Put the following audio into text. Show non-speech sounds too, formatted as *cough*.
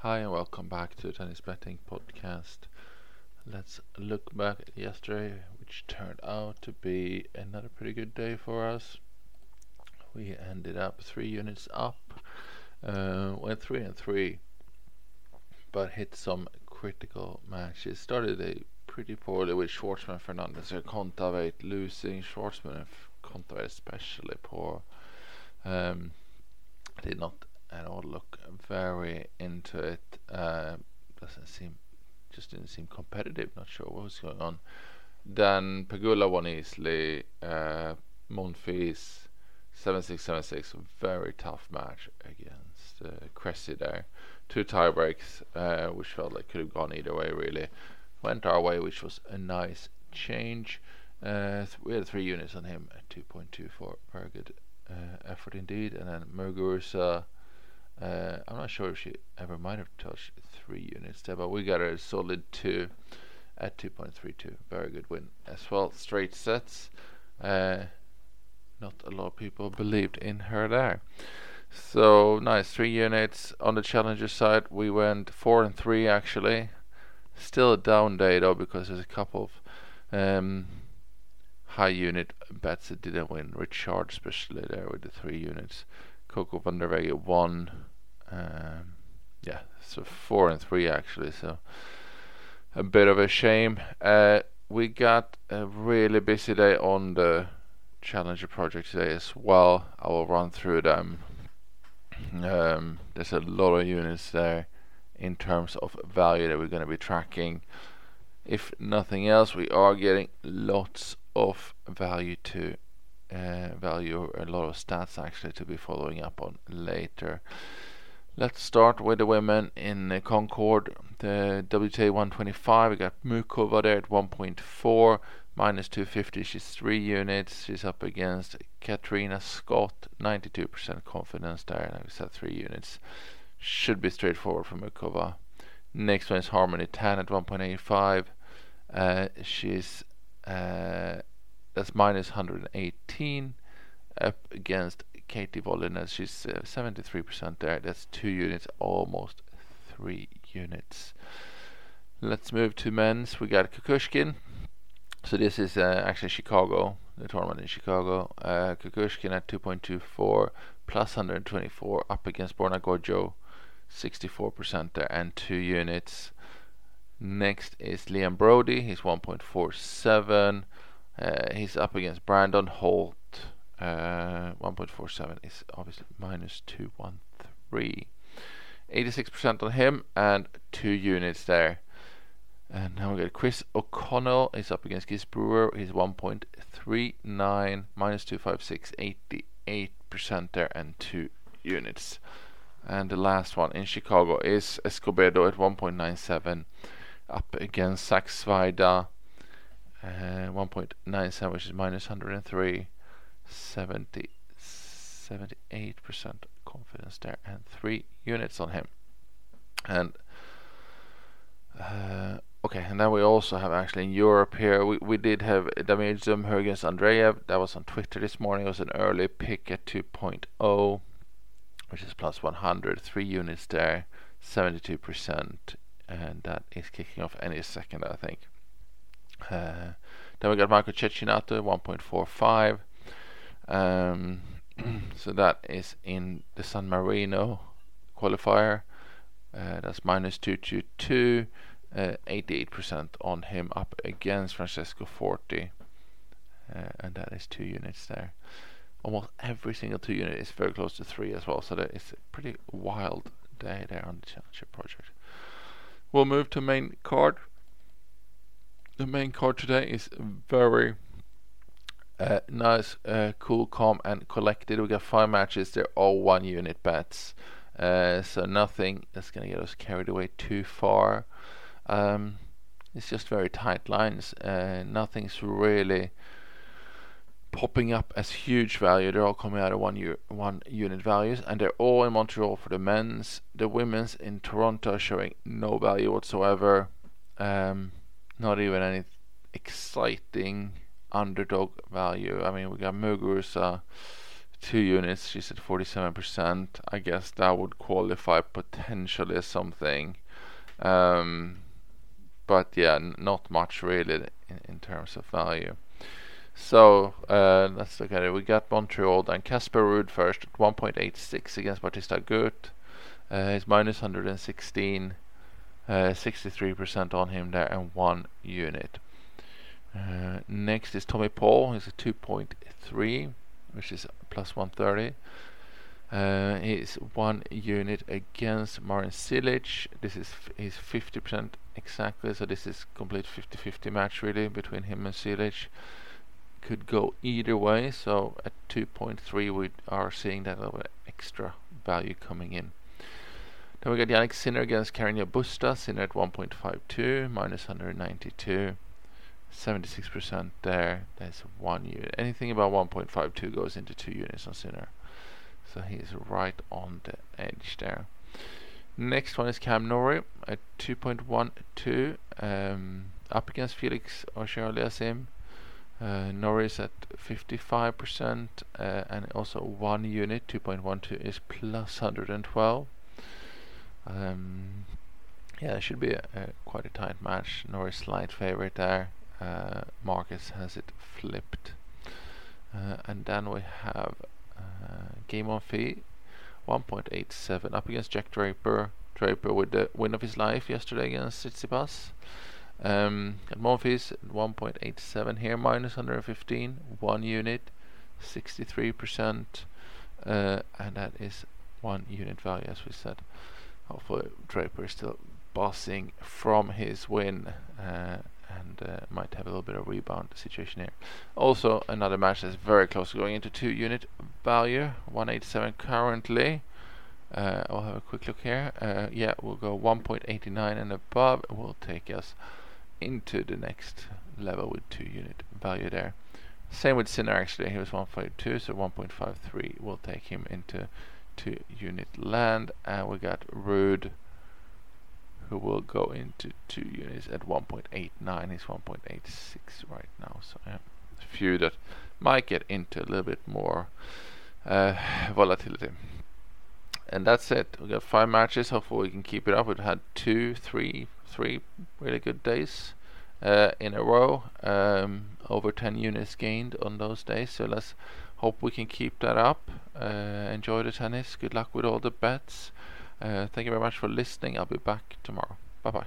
Hi and welcome back to the Tennis Betting Podcast. Let's look back at yesterday, which turned out to be another pretty good day for us. We ended up three units up, uh, went three and three, but hit some critical matches. Started a pretty poorly with Schwartzman, Fernandez, and Kontaveit losing. Schwartzman and Kontaveit especially poor. Um, did not at all look very into it. Uh, doesn't seem, just didn't seem competitive. Not sure what was going on. Then Pegula won easily. Uh, Monfils 7-6, Very tough match against uh, Cressy there. Two tie breaks, uh, which felt like could have gone either way really. Went our way, which was a nice change. Uh, th- we had three units on him at 2.24. Very good uh, effort indeed. And then Muguruza uh, I'm not sure if she ever might have touched three units there, but we got a solid two at 2.32. Very good win as well. Straight sets. Uh, not a lot of people believed in her there. So nice, three units on the challenger side. We went four and three actually. Still a down day though because there's a couple of um, high unit bets that didn't win. Richard especially there with the three units. Coco Vandeweghe one. Um, yeah, so four and three actually. So a bit of a shame. Uh, we got a really busy day on the Challenger project today as well. I will run through them. Um, there's a lot of units there in terms of value that we're going to be tracking. If nothing else, we are getting lots of value to uh, value a lot of stats actually to be following up on later. Let's start with the women in Concord. The WTA 125, we got Muchova there at 1.4, minus 250. She's three units. She's up against Katrina Scott, 92% confidence there. Like we said, three units. Should be straightforward for Muchova. Next one is Harmony Tan at 1.85. Uh, she's uh, that's minus 118 up against Katie Volynets. She's uh, 73% there. That's two units, almost three units. Let's move to men's. We got Kukushkin. So this is uh, actually Chicago, the tournament in Chicago. Uh, Kukushkin at 2.24 plus 124 up against Borna Gojo, 64% there and two units. Next is Liam Broady. He's 1.47 uh, he's up against Brandon Holt. Uh, 1.47 is obviously minus 213. 86% on him and two units there. And now we got Chris O'Connell. is up against Gijs Brouwer. He's 1.39 minus 256, 88% there and two units. And the last one in Chicago is Escobedo at 1.97 up against Saxvida uh, 1.97 which is minus 103 70 78% confidence there and 3 units on him. And uh, okay and then we also have actually in Europe here we, we did have Damir Dzumhur against Andreev. That was on Twitter this morning. It was an early pick at 2.0 which is plus 100 3 units there 72% and that is kicking off any second I think. Uh, then we got Marco Cecchinato 1.45. Um, *clears throat* so that is in the San Marino qualifier. Uh, that's minus 222. Uh, 88% on him up against Francesco Forti. Uh, and that is two units there. Almost every single two unit is very close to three as well. So that is a pretty wild day there on the Challenger project. We'll move to main card the main card today is very uh, nice, uh, cool, calm, and collected. We got five matches. They're all one unit bets, uh, so nothing that's gonna get us carried away too far. Um, it's just very tight lines. Nothing's really popping up as huge value. They're all coming out of one u- one unit values, and they're all in Montreal for the men's. The women's in Toronto showing no value whatsoever. Um, not even any exciting underdog value. I mean, we got Muguruza. two units. She's at 47%. I guess that would qualify potentially as something. Um, but yeah, not much really in, in, terms of value. So uh, let's look at it. We got Montreal then. Casper Ruud first at 1.86 against Bautista Agut. Uh, he's minus 116. 63% uh, on him there and one unit. Uh, next is Tommy Paul. He's a 2.3, which is plus 130. Uh, he's one unit against Marin Cilic. This is he's 50% exactly, so this is complete 50-50 match really between him and Cilic. Could go either way, so at 2.3 we are seeing that little extra value coming in. Then we got Jannik Sinner against Carreño Busta. Sinner at 1.52, minus 192. 76% there. That's one unit. Anything about 1.52 goes into two units on Sinner. So he's right on the edge there. Next one is Cam Norrie at 2.12, um, up against Felix Auger-Aliassime. Uh, Norris at 55% uh, and also one unit 2.12 is plus 112 um, yeah, it should be a, a quite a tight match. Norris slight favorite there. Uh, Marcus has it flipped. Uh, and then we have uh, Gael Monfils 1.87 up against Jack Draper. Draper with the win of his life yesterday against Tsitsipas. Um, and Monfils 1.87 here, minus 115, one unit, 63%, uh, and that is one unit value as we said. Hopefully Draper is still bossing from his win uh, and uh, might have a little bit of rebound situation here. Also another match that's very close going into two unit value 187 currently. Uh, I'll have a quick look here. Uh, yeah, we'll go 1.89 and above. Will take us into the next level with two unit value there. Same with Sinner actually. He was 1.2, so 1.53 will take him into to unit land and we got Ruud who will go into two units at 1.89 he's 1.86 right now. So yeah, a few that might get into a little bit more uh, volatility. And that's it. We got five matches. Hopefully we can keep it up. We've had two three three really good days uh, in a row. Um, over 10 units gained on those days. So let's hope we can keep that up. Uh, enjoy the tennis. Good luck with all the bets. Uh, thank you very much for listening. I'll be back tomorrow. Bye bye.